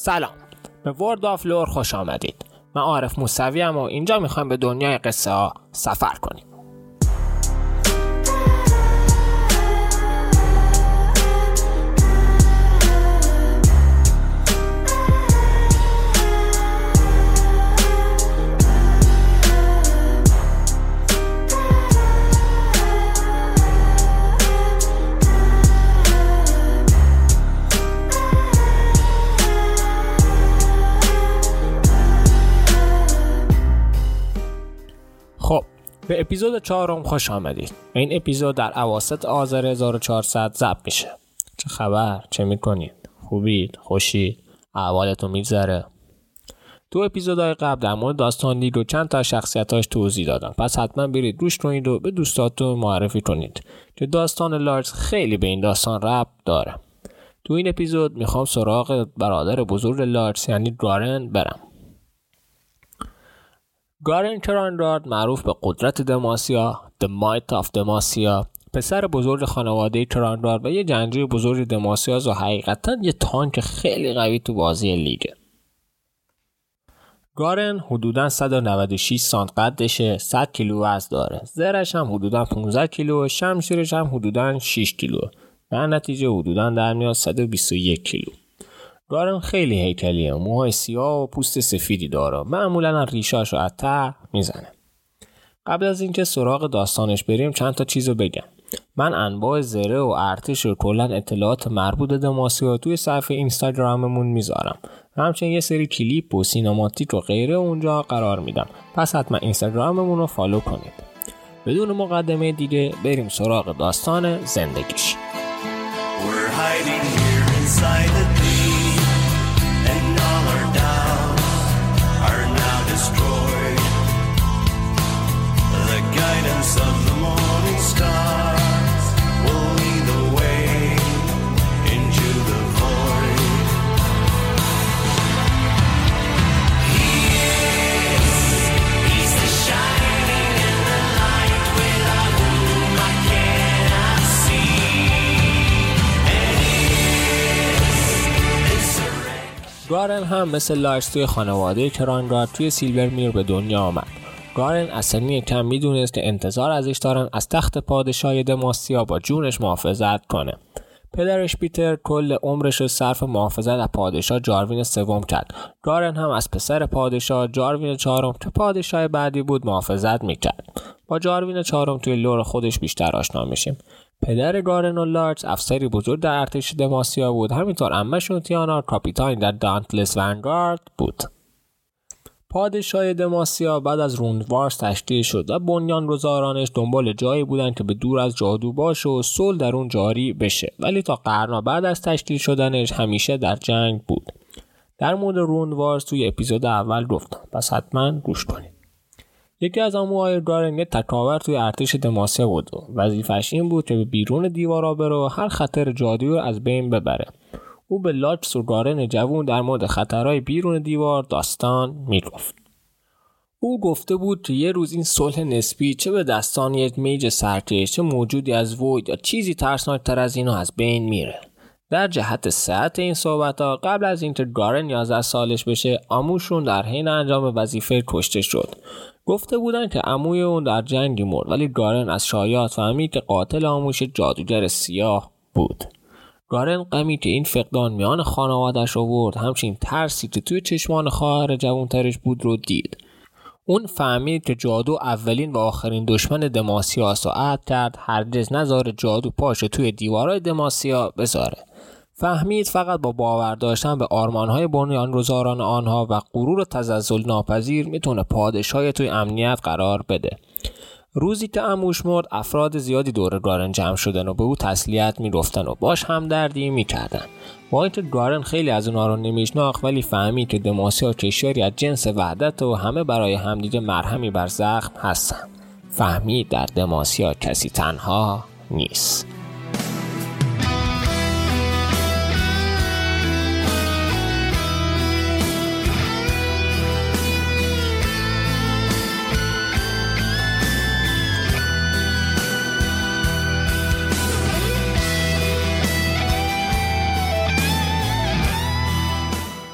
سلام. به ورد آف لور خوش آمدید. من عارف موسوی و اینجا می‌خوایم به دنیای قصه ها سفر کنیم. به اپیزود چهارم خوش آمدید. این اپیزود در اواسط آذر 1400 ضبط میشه. چه خبر؟ چه می‌کنید؟ خوبید؟ خوشید؟ احوالتون میگذره؟ تو اپیزودهای قبل در مورد داستان لید و چند تا شخصیتاش توضیح دادم. پس حتما برید روش کنید و به دوستاتون معرفی کنید. که داستان لارز خیلی به این داستان ربط داره. تو این اپیزود می‌خوام سراغ برادر بزرگ لارز یعنی گارن برم. گارن کراندارد معروف به قدرت دماسیا The Might of دماسیا پسر بزرگ خانواده کراندارد و یه جنگجوی بزرگ دماسیاز و حقیقتا یه تانک خیلی قوی تو بازی لیگه گارن حدودا 196 سانت قدشه 100 کیلو وزن داره. زرش هم حدودا 15 کیلو شمشیرش هم حدودا 6 کیلو. در نتیجه حدودا در میاد 121 کیلو. گارن خیلی هیکلیه موهای سیاه و پوست سفیدی داره معمولا ریشاش رو از می‌زنه قبل از اینکه سراغ داستانش بریم چند تا چیزو بگم. من انواع زره و ارتش و کلا اطلاعات مربوط دماسیا توی صفحه اینستاگراممون می‌ذارم. همچنین یه سری کلیپ و cinematic و غیره اونجا قرار میدم. پس حتما اینستاگراممون رو follow کنید. بدون مقدمه دیگه بریم سراغ داستان زندگیش. We're هم مثل لارس توی خانواده کرانگارد توی سیلور میر به دنیا آمد. گارن از سنی کم می‌دونست که انتظار ازش دارن از تخت پادشاهی دماسیا با جونش محافظت کنه. پدرش پیتر کل عمرش رو صرف محافظت از پادشاه جاروین سوم کرد. گارن هم از پسر پادشاه جاروین چهارم که پادشاه بعدی بود محافظت می‌کرد. با جاروین چهارم توی لور خودش بیشتر آشنا میشیم. پدر گارن و افسری بزرگ در ارتش دماسیا بود. همینطور امشون تیانا کاپیتان در دانتلس ونگارد بود. پادشاه دماسیا بعد از روندوارس تشکیل شد و بنیان گذارانش دنبال جایی بودن که به دور از جادو باشه و صلح در اون جاری بشه. ولی تا قرنا بعد از تشکیل شدنش همیشه در جنگ بود. در مورد روندوارس توی اپیزود اول گفتم. پس حتما گوش کنید. یکی از اموهای گارن یه تکاور توی ارتش دماسیا بود. وظیفش این بود که به بیرون دیوارا بره و هر خطر جادویی رو از بین ببره. او به لاکس و گارن جوون در مورد خطرهای بیرون دیوار داستان می‌گفت. او گفته بود که یه روز این صلح نسبی چه به دستان یک میج سرکش چه موجودی از وید یا چیزی ترسناکتر از اینو از بین میره. در جهت صحت این صحبت ها قبل از اینکه گارن 11 سالش بشه آموشون در حین انجام وظیفه کشته شد. گفته بودن که عموی اون در جنگی مرد ولی گارن از شایعات فهمید که قاتل آموش جادوگر سیاه بود. گارن غمی که این فقدان میان خانوادش آورد همچنین ترسی که توی چشمان خواهر جوانترش بود رو دید. اون فهمید که جادو اولین و آخرین دشمن دماسیا عهد کرد هرگز نذاره جادو پاش توی دیوارای دماسیا بذاره. فهمید فقط با باور داشتن به آرمانهای بنیانگذاران آنها و غرور تزلزل ناپذیر می‌تونه پادشاهی توی امنیت قرار بده. روزی که اموش مرد افراد زیادی دور گارن جمع شدن و به او تسلیت می‌گفتن و باش همدردی می‌کردن. با اینکه گارن خیلی از اونها رو نمیشناخت ولی فهمید که دماسیا کشوری از جنس وحدت و همه برای همدیگه مرهمی بر زخم هستن. فهمید در دماسیا کسی تنها نیست.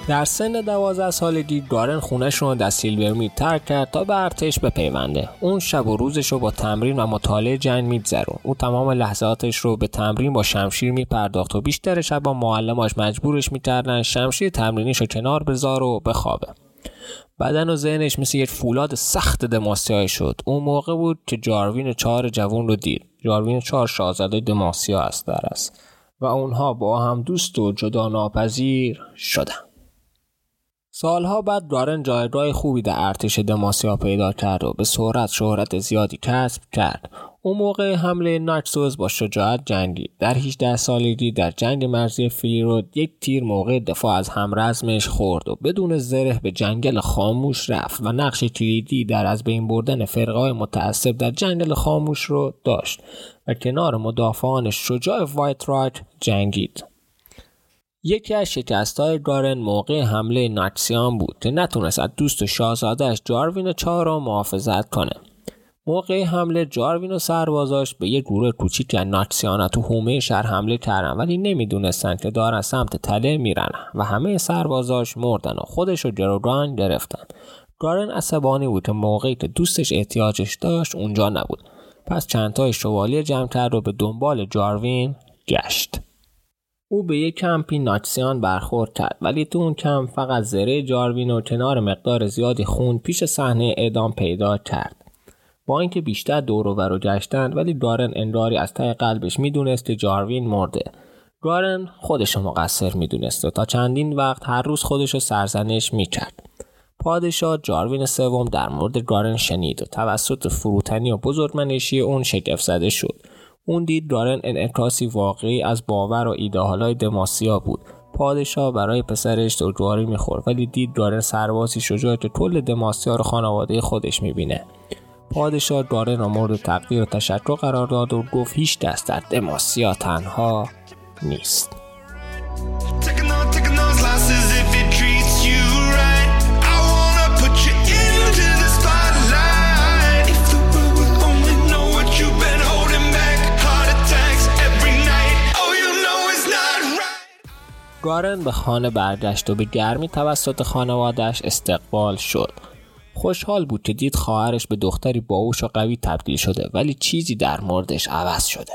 در سن دوازده سالگی گارن خونش رو در سیلورمید ترک کرد تا به ارتش بپیونده. اون شب و روزش رو با تمرین و مطالعه جنگ میگذرون او تمام لحظاتش رو به تمرین با شمشیر میپرداخت و بیشتر شب با معلماش مجبورش می‌کردن شمشیر تمرینیش رو کنار بذار و بخوابه. بدن و ذهنش مثل یک فولاد سخت دماسیای شد. اون موقع بود که جاروین چهار جوون رو دید. جاروین چهار شاهزاده دماسیا است در است و اونها با هم دوست و جدا ناپذیر شدن. سالها بعد دارن جایگاه خوبی در ارتش دماسیا پیدا کرد و به سرعت شهرت زیادی کسب کرد. اون موقع حمله ناکسوس با شجاعت جنگید. در 18 سالگی در جنگ مرزی فیلرود یک تیر موقع دفاع از همرزمش خورد و بدون زره به جنگل خاموش رفت و نقش کلیدی در از بین بردن فرقای متعصب در جنگل خاموش رو داشت و کنار مدافعان شجاع وایت راک جنگید. یکی از شکستهای گارن موقع حمله ناکسیان بود که نتونست از دوست و شاهزادهش جاروین چهار را محافظت کنه. موقع حمله جاروین و سربازاش به یک گروه کوچیک از ناکسیان تو حومه شهر حمله کردن ولی نمی‌دونستند که دارن سمت تله میرن و همه سربازاش مردن و خودش رو جروگان گرفتن. گارن عصبانی بود که موقعی که دوستش احتیاجش داشت اونجا نبود. پس چندتای شوالیه جمع کرد و به دنبال جاروین گشت. او به یک کمپی ناکسیان برخورد کرد ولی تو اون کمپ فقط زره جاروین و کنار مقدار زیادی خون پیش صحنه اعدام پیدا کرد. با اینکه بیشتر دور و گشتند ولی گارن انگاری از ته قلبش می‌دونست که جاروین مرده. گارن خودشو مقصر می‌دونست و تا چندین وقت هر روز خودشو سرزنش می‌کرد. پادشاه جاروین سوم در مورد گارن شنید و توسط فروتنی و بزرگمنشی اون شگفت زده شد. اون دید گارن انعکاسی واقعی از باور و ایدهالای دماسیا بود. پادشاه برای پسرش دوجواری می‌خورد ولی دید گارن سربازی شجاع که کل دماسیا رو خانواده خودش می‌بینه. پادشاه گارن را مورد تقدیر و تشکر قرار داد و گفت هیچ دست در دماسیا تنها نیست. گارن به خانه برگشت و به گرمی توسط خانوادهش استقبال شد. خوشحال بود که دید خواهرش به دختری باهوش و قوی تبدیل شده ولی چیزی در موردش عوض شده.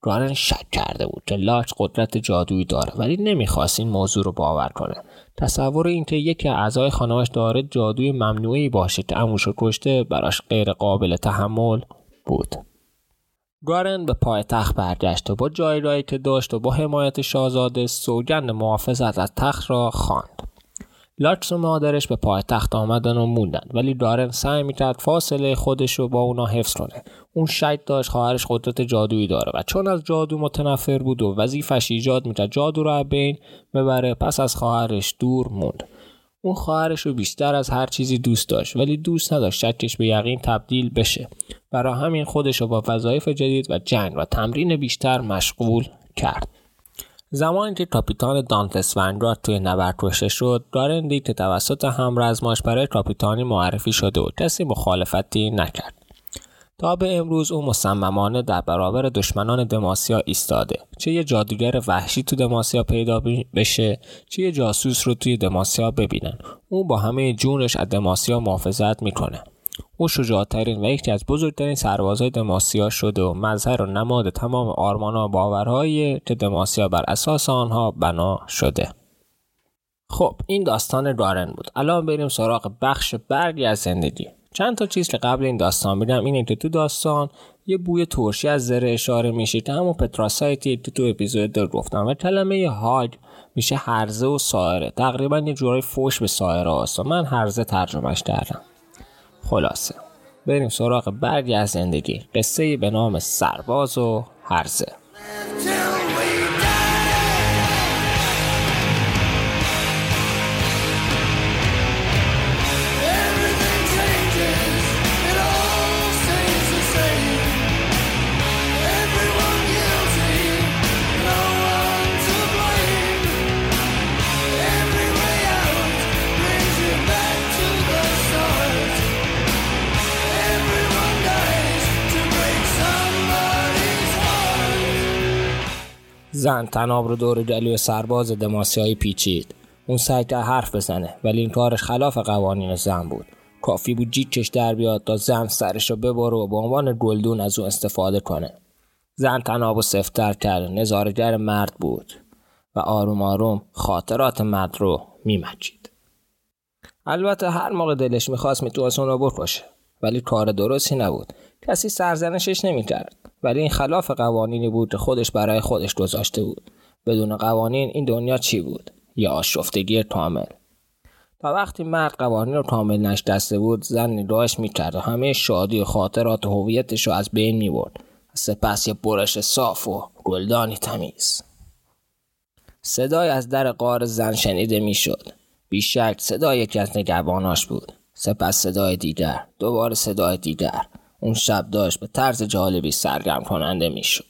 گارن شک کرده بود که لاک قدرت جادویی داره ولی نمی‌خواست این موضوع رو باور کنه. تصور اینکه یکی از اعضای خانهاش داره جادوی ممنوعی باشه که اموش کشته براش غیر قابل تحمل بود. گارن به پای تخت برگشت و با جایگاهی که داشت و با حمایت شاهزاده سوگند محافظت از تخت را خواند. لاکس و مادرش به پای تخت آمدن و موندن ولی گارن سعی می‌کرد فاصله خودش رو با اونا حفظ کنه. اون شک داشت خواهرش قدرت جادویی داره و چون از جادو متنفر بود و وظیفش ایجاد می‌کرد جادو رو از بین ببره پس از خواهرش دور موند. اون خواهرش رو بیشتر از هر چیزی دوست داشت ولی دوست نداشت شکش به یقین تبدیل بشه. برای همین خودش رو با وظایف جدید و جنگ و تمرین بیشتر مشغول کرد. زمانی که کاپیتان دانتس ونگارد توی نبرد کشته شد گارن دید که توسط همرزماش برای کاپیتانی معرفی شده و کسی مخالفتی نکرد. تا به امروز او مصممانه در برابر دشمنان دماسیا ایستاده. چه یه جادوگر وحشی تو دماسیا پیدا بشه چه یه جاسوس رو توی دماسیا ببینن. او با همه جونش از دماسیا محافظت می‌کنه. او شجاعترین و یکی از بزرگترین سربازهای دماسیا شده و مظهر و نماد تمام آرمانها و باورهایی که دماسیا بر اساس آنها بنا شده. خب این داستان گارن بود. الان بریم سراغ بخش برگی از زندگی. چند تا چیز که قبل این داستان بگم. اینه که تو داستان یه بوی ترشی از زره اشاره میشه که همون پتراسایتی که تو اپیزود در گفتم. و کلمه هاگ میشه هرزه و سایره تقریبا یه جورای فوش به سایره هست و من هرزه ترجمهش کردم. خلاصه. بریم سراغ برگی از زندگی. قصه به نام سرباز و هرزه. زن تناب رو دور گلوی سرباز دماسیایی پیچید. اون سعی کرد حرف بزنه ولی این کارش خلاف قوانین زن بود. کافی بود جیکش در بیاد تا زن سرش رو ببره و به عنوان گلدون از اون استفاده کنه. زن تناب و سفتر کرد نظارگر مرد بود و آروم آروم خاطرات مرد رو میمچید البته هر موقع دلش می‌خواست می‌تونست اون رو بکشه ولی کار درستی نبود. کسی سرزنشش نمی‌کرد. ولی این خلاف قوانینی بود که خودش برای خودش گذاشته بود. بدون قوانین این دنیا چی بود؟ یا آشفتگی کامل. تا وقتی مرد قوانین رو کامل نشدسته بود زن نگاهش می‌کرد و همه شادی و خاطرات هویتش رو از بین می‌برد. سپس یه برش صاف و گلدانی تمیز. صدای از در قار زن شنیده می‌شد. بیشک صدای یکی از بود. سپس صدای دیگر. دوباره صدای دیگر. اون شب داشت به طرز جالبی سرگرم کننده می‌شد.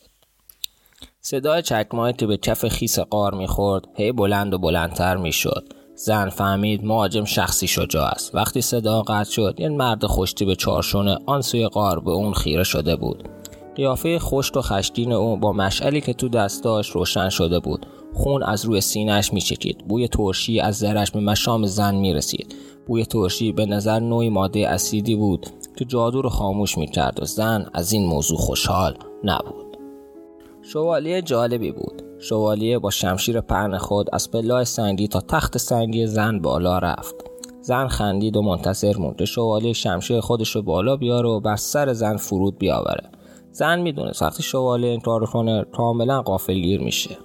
صدای چکمایی که به کف خیس قار می‌خورد هی بلند و بلندتر می‌شد. زن فهمید مهاجم شخصی شجاع است وقتی صدا قطع شد یه مرد خشتی به چارشونه آن سوی قار به اون خیره شده بود. قیافه خشک و خشکین او با مشعلی که تو دستاش روشن شده بود. خون از روی سینهش میچکید. بوی ترشی از زرش به مشام زن می‌رسید. بوی ترشی به نظر نوعی ماده اسیدی بود. که جادو رو خاموش می‌کرد و زن از این موضوع خوشحال نبود. شوالیه جالبی بود. شوالیه با شمشیر پهن خود از پلای سنگی تا تخت سنگی زن بالا رفت. زن خندید و منتظر موند. شوالیه شمشیر خودش رو بالا بیاره و بر سر زن فرود بیاوره. زن می‌دونست وقتی شوالیه این کار کنه کاملا غافلگیر میشه.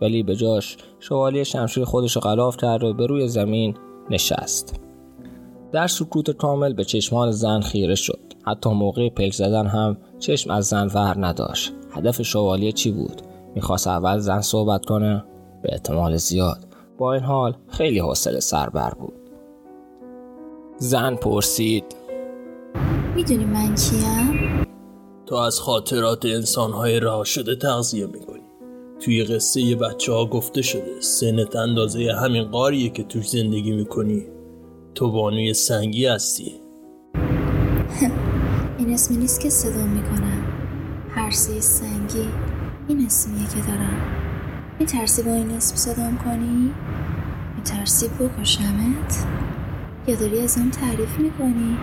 ولی به جاش شوالیه شمشیر خودش رو غلاف کرد و به روی زمین نشست. در سکوت کامل به چشمان زن خیره شد. حتی موقع پلک زدن هم چشم از زن ور نداشت. هدف شوالیه چی بود؟ می‌خواست اول زن صحبت کنه؟ به احتمال زیاد. با این حال خیلی حوصله سربر بود. زن پرسید. می‌دونی من کیم؟ تو از خاطرات انسانهای رها شده تغذیه می‌کنی. توی قصه یه بچه ها گفته شده سنت اندازه همین قاریه که توش زندگی می‌کنی. تو بانوی سنگی هستی این اسمی نیست که صدا می‌کنم هرسه سنگی این اسمیه که دارم میترسی با این اسم صدام کنی؟ میترسی بکشمت؟ یا داری ازم تعریف می‌کنی؟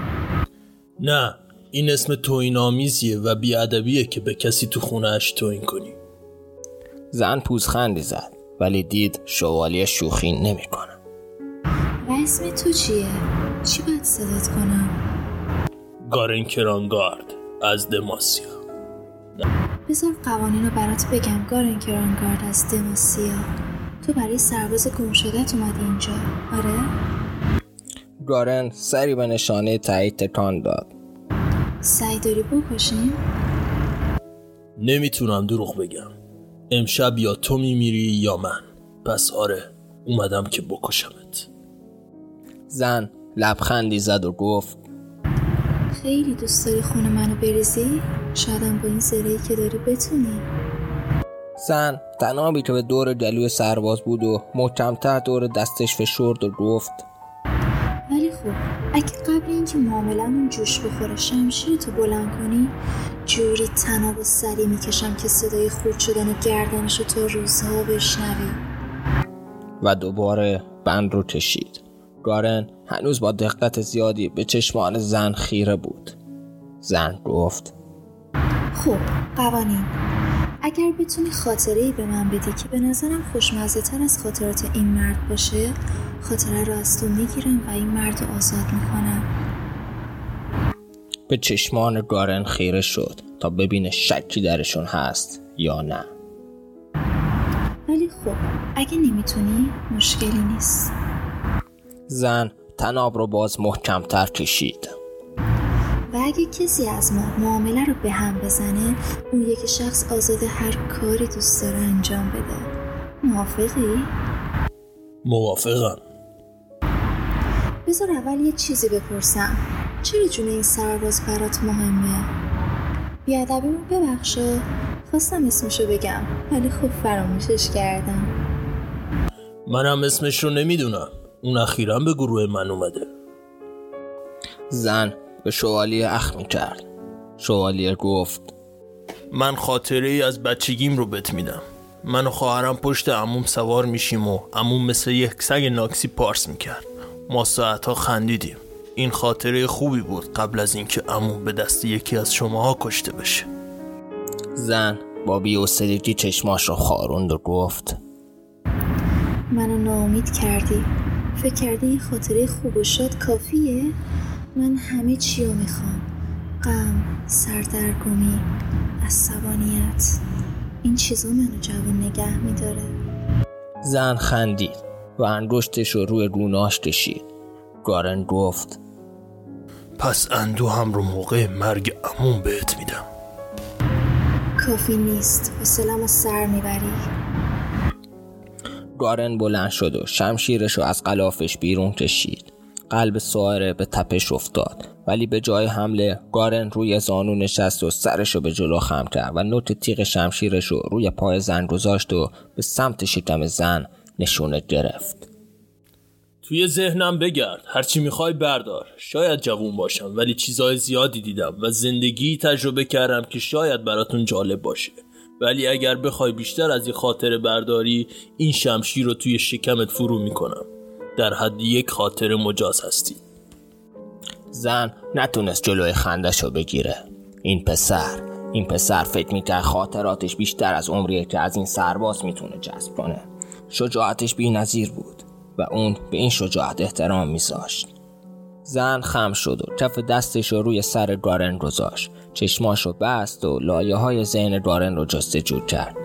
نه این اسم توهین آمیزیه و بیادبیه که به کسی تو خونه اش توهین کنی زن پوزخندی زد ولی دید شوالیه شوخی نمی‌کنه اسم تو چیه؟ چی باید صدات کنم؟ گارن کرانگارد از دماسیا بذار قوانین رو برات بگم گارن کرانگارد از دماسیا تو برای سرباز گم شدت اومدی اینجا آره؟ گارن سری به نشانه تایید تکان داد سعی داری بکشیم؟ نمی‌تونم دروغ بگم امشب یا تو میمیری یا من پس آره اومدم که بکشمت زن لبخندی زد و گفت خیلی دوست داری خونه منو بریزی؟ شایدم با این زرهی که داری بتونی. زن تنابی که به دور گلوی سرباز بود و محکمتر دور دستش فشرد و گفت ولی خب اگه قبل اینکه معاملمون جوش بخوره شمشیر تو بلند کنی جوری تناب و سری می‌کشم که صدای خورد شدن گردنشو تا روزها بشنوی. و دوباره بند رو کشید. گارن هنوز با دقت زیادی به چشمان زن خیره بود. زن گفت خب قوانین. اگر بتونی خاطره ای به من بدی که به نظرم خوشمزه تر از خاطرات این مرد باشه خاطره رو از تو می‌گیرم و این مرد رو آزاد می‌کنم. به چشمان گارن خیره شد تا ببینه شکی درشون هست یا نه. ولی خب اگه نمی‌تونی مشکلی نیست. زن تناب رو باز محکمتر کشید. و اگه کسی از ما معامله رو به هم بزنه اون یکی شخص آزاده هر کاری دوست داره انجام بده. موافقی؟ موافقم. بذار اول یه چیزی بپرسم. چرا جون این سرباز برات مهمه؟ بیادبیمو ببخشا. خواستم اسمشو بگم ولی خب فراموشش کردم. منم اسمش رو نمی‌دونم. اون اخیرا به گروه من اومده. زن به شوالیه اخ می کرد. شوالیه گفت من خاطره ای از بچگیم رو بهت میدم. من و خواهرم پشت عموم سوار میشیم و عموم مثل یک سگ ناکسی پارس می‌کرد. ما ساعتها خندیدیم. این خاطره خوبی بود قبل از اینکه عموم به دست یکی از شماها کشته بشه. زن با بیوسلگی چشماش رو خاروند و گفت منو ناامید کردی. فکر کردی این خاطره خوب و شاد کافیه؟ من همه چی رو می‌خوام. غم، سردرگمی، عصبانیت. این چیزا منو جوان نگه میداره. زن خندید و انگشتش رو روی گوناش کشید. گارن گفت پس اندو هم رو موقع مرگ عموم بهت میدم. کافی نیست. حوصله‌مو سر می‌بری. گارن بلند شد و شمشیرش رو از قلافش بیرون کشید. قلب سواره به تپش افتاد. ولی به جای حمله گارن روی زانو نشست و سرش رو به جلو خم کرد و نوت تیغ شمشیرش رو روی پای زن گذاشت و به سمت شکم زن نشونه گرفت. توی ذهنم بگرد. هرچی می‌خوای بردار. شاید جوون باشم ولی چیزای زیادی دیدم و زندگی تجربه کردم که شاید براتون جالب باشه. ولی اگر بخوای بیشتر از این خاطره برداری این شمشیر رو توی شکمت فرو می‌کنم. در حد یک خاطره مجاز هستی. زن نتونست جلوی خندش رو بگیره. این پسر این پسر فکر می‌کرد خاطراتش بیشتر از عمریه که از این سرباز می‌تونه جذب کنه. شجاعتش بی نظیر بود و اون به این شجاعت احترام میذاشت. زن خم شد و کف دستش رو روی سر گارن گذاشت. چشماش رو بست و لایه های ذهن گارن رو جستجو کرد.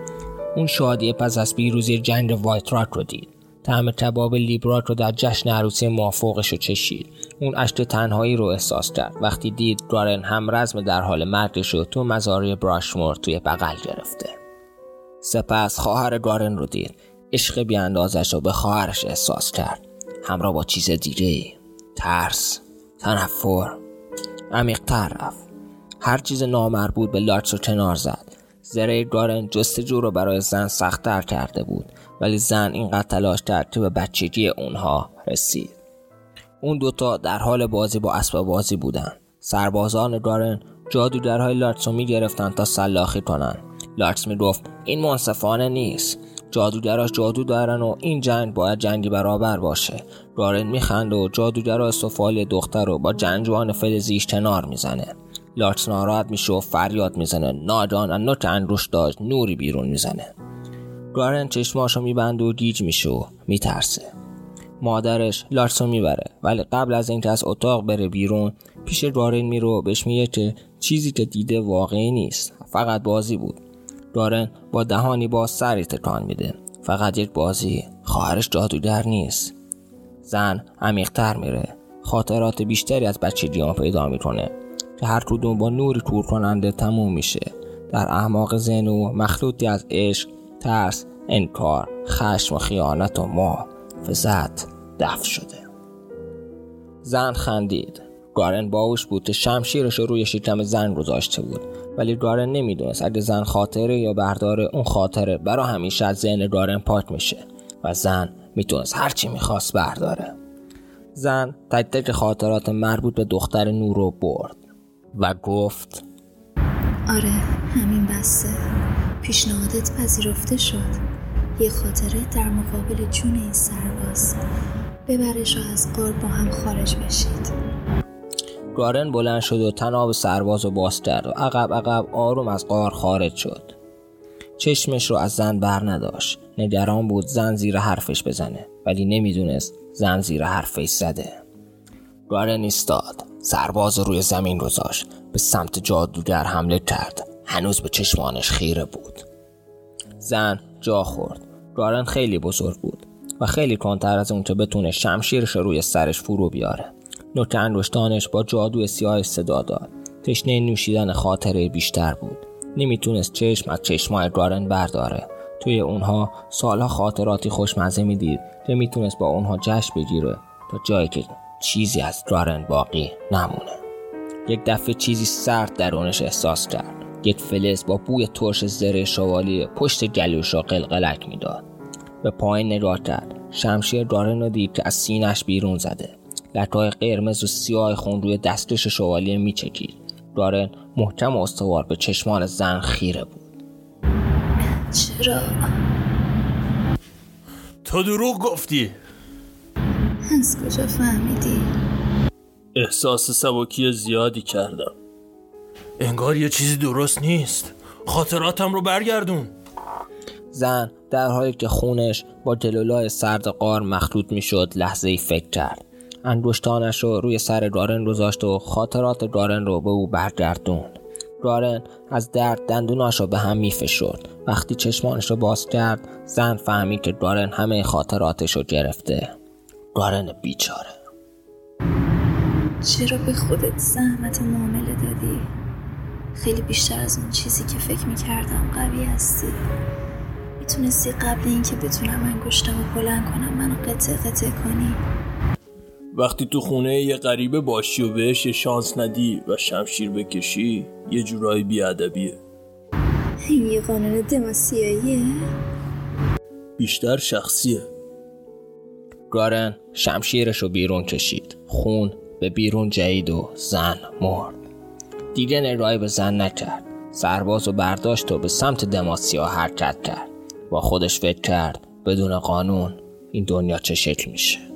اون شادی پس از پیروزی جنگ وایت راک رو دید. طعم کباب لیبرات رو در جشن عروسی موافقش رو چشید. اون اشک تنهایی رو احساس کرد. وقتی دید گارن هم رزم در حال مرگش رو تو مزاری براشمور توی بغل گرفته. سپس خواهر گارن رو دید. عشق بیاندازش رو به خواهرش احساس کرد. همراه با چیز دیگه ترس. تنفر. عمیقتر رفت. هر چیز نامربوط به لارچ رو کنار زد. زره گارن جستجو رو برای زن سختتر کرده بود ولی زن اینقدر تلاش کرد که به بچگی اونها رسید. اون دوتا در حال بازی با اسباب بازی بودن. سربازان گارن جادوگرهای لارتس رو می‌گرفتن تا سلاخی کنن. لارتس می‌گفت این منصفانه نیست. جادوگراش جادو دارن و این جنگ باید جنگی برابر باشه. گارن میخند و جادوگرا سفالی دختر رو با جنگجوان فلزیش کنار می‌زنه. لارتس ناراحت میشه و فریاد می‌زنه. ناجان از نوک انگوش داشت نوری بیرون می‌زنه. گارن چشماشو میبنده و گیج میشه و میترسه. مادرش لارسو می‌بره ولی قبل از اینکه از اتاق بره بیرون پیش گارن میره و بهش میگه که چیزی که دیده واقعی نیست فقط بازی بود. گارن با دهانی باز سری تکان میده. فقط یک بازی خواهرش جادوگر نیست. زن عمیقتر میره. خاطرات بیشتری از بچگیان پیدا می‌کنه. که هر کدوم با نوری کور کننده تموم میشه. در اعماق ذهن و مخلوطی از عشق ترس انکار خشم و خیانت و ما فزت دفع شده. زن خندید. گارن باوش بود که شمشیرش رو روی شکم زن گذاشته بود. ولی گارن نمی‌دونست اگه زن خاطره یا برداره اون خاطره برا همیشه از ذهن گارن پاک میشه و زن می‌تونست هرچی می‌خواست برداره. زن تک تک خاطرات مربوط به دختر نور رو برد. و گفت آره همین بسته پیشنهادت پذیرفته شد. یه خاطره در مقابل جون این سرباز. ببرش و از غار با هم خارج بشید. گارن بلند شد و تناب سرباز رو باز کرد و عقب عقب آروم از غار خارج شد. چشمش رو از زن بر نداشت. نگران بود زن زیر حرفش بزنه ولی نمی‌دونست زن زیر حرفش زده. گارن ایستاد. سرباز رو روی زمین گذاشت. به سمت جادوگر حمله کرد. هنوز به چشمانش خیره بود. زن جا خورد. گارن خیلی بزرگ بود و خیلی کنتر از اون که بتونه شمشیرش رو روی سرش فرو بیاره. نوک انگشتانش با جادو سیاه صدا داد. تشنه نوشیدن خاطره بیشتر بود. نمی‌تونست چشم از چشمای گارن برداره. توی اونها سالها خاطراتی خوشمزه می‌دید که می‌تونست با اونها جشن بگیره تا جایی که چیزی از گارن باقی نمونه. یک دفعه چیزی سرد درونش احساس کرد. یک فلز با بوی ترش زره شوالی پشت گلوش را قلقلک می‌داد. به پایین نگاه کرد. شمشیر گارن را دید که از سینش بیرون زده. لکهای قرمز و سیاه خون روی دستش شوالیه میچکید. گارن محکم و استوار به چشمان زن خیره بود. چرا؟ تو دروغ گفتی. از کجا فهمیدی؟ احساس سبکی زیادی کردم. انگار یه چیزی درست نیست. خاطراتم رو برگردون. زن در حالی که خونش با جلولای سرد قار مخلوط می‌شد لحظه ای فکر کرد. انگشتانش رو روی سر گارن گذاشت و خاطرات گارن رو به او برگردوند. گارن از درد دندوناش رو به هم میفشرد. وقتی چشمانش رو باز کرد زن فهمید که گارن همه خاطراتش رو گرفته. گارن بیچاره. چرا به خودت زحمت معامله دادی؟ خیلی بیشتر از اون چیزی که فکر می‌کردم قوی هستی. می‌تونستی قبل اینکه بتونم انگشتم رو بلند کنم منو قطع قطع کنی؟ وقتی تو خونه یه غریبه باشی و بهش یه شانس ندی و شمشیر بکشی یه جورایی بیادبیه. این یه قانون دماسیاییه. بیشتر شخصیه. گارن شمشیرش رو بیرون کشید. خون به بیرون جهید و زن مرد. دیگه نگاهی به زن نکرد. سرباز و برداشت و به سمت دماسیا حرکت کرد. با خودش فکر کرد بدون قانون این دنیا چه شکل میشه.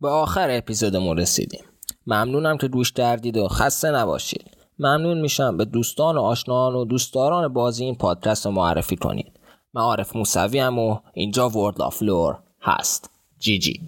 به آخر اپیزودمون رسیدیم. ممنونم که گوش کردید و خسته نباشید. ممنون میشم به دوستان و آشنایان و دوستداران بازی این پادکست رو معرفی کنید. من عارف موسوی‌ام و اینجا World Of Lore هست. GG.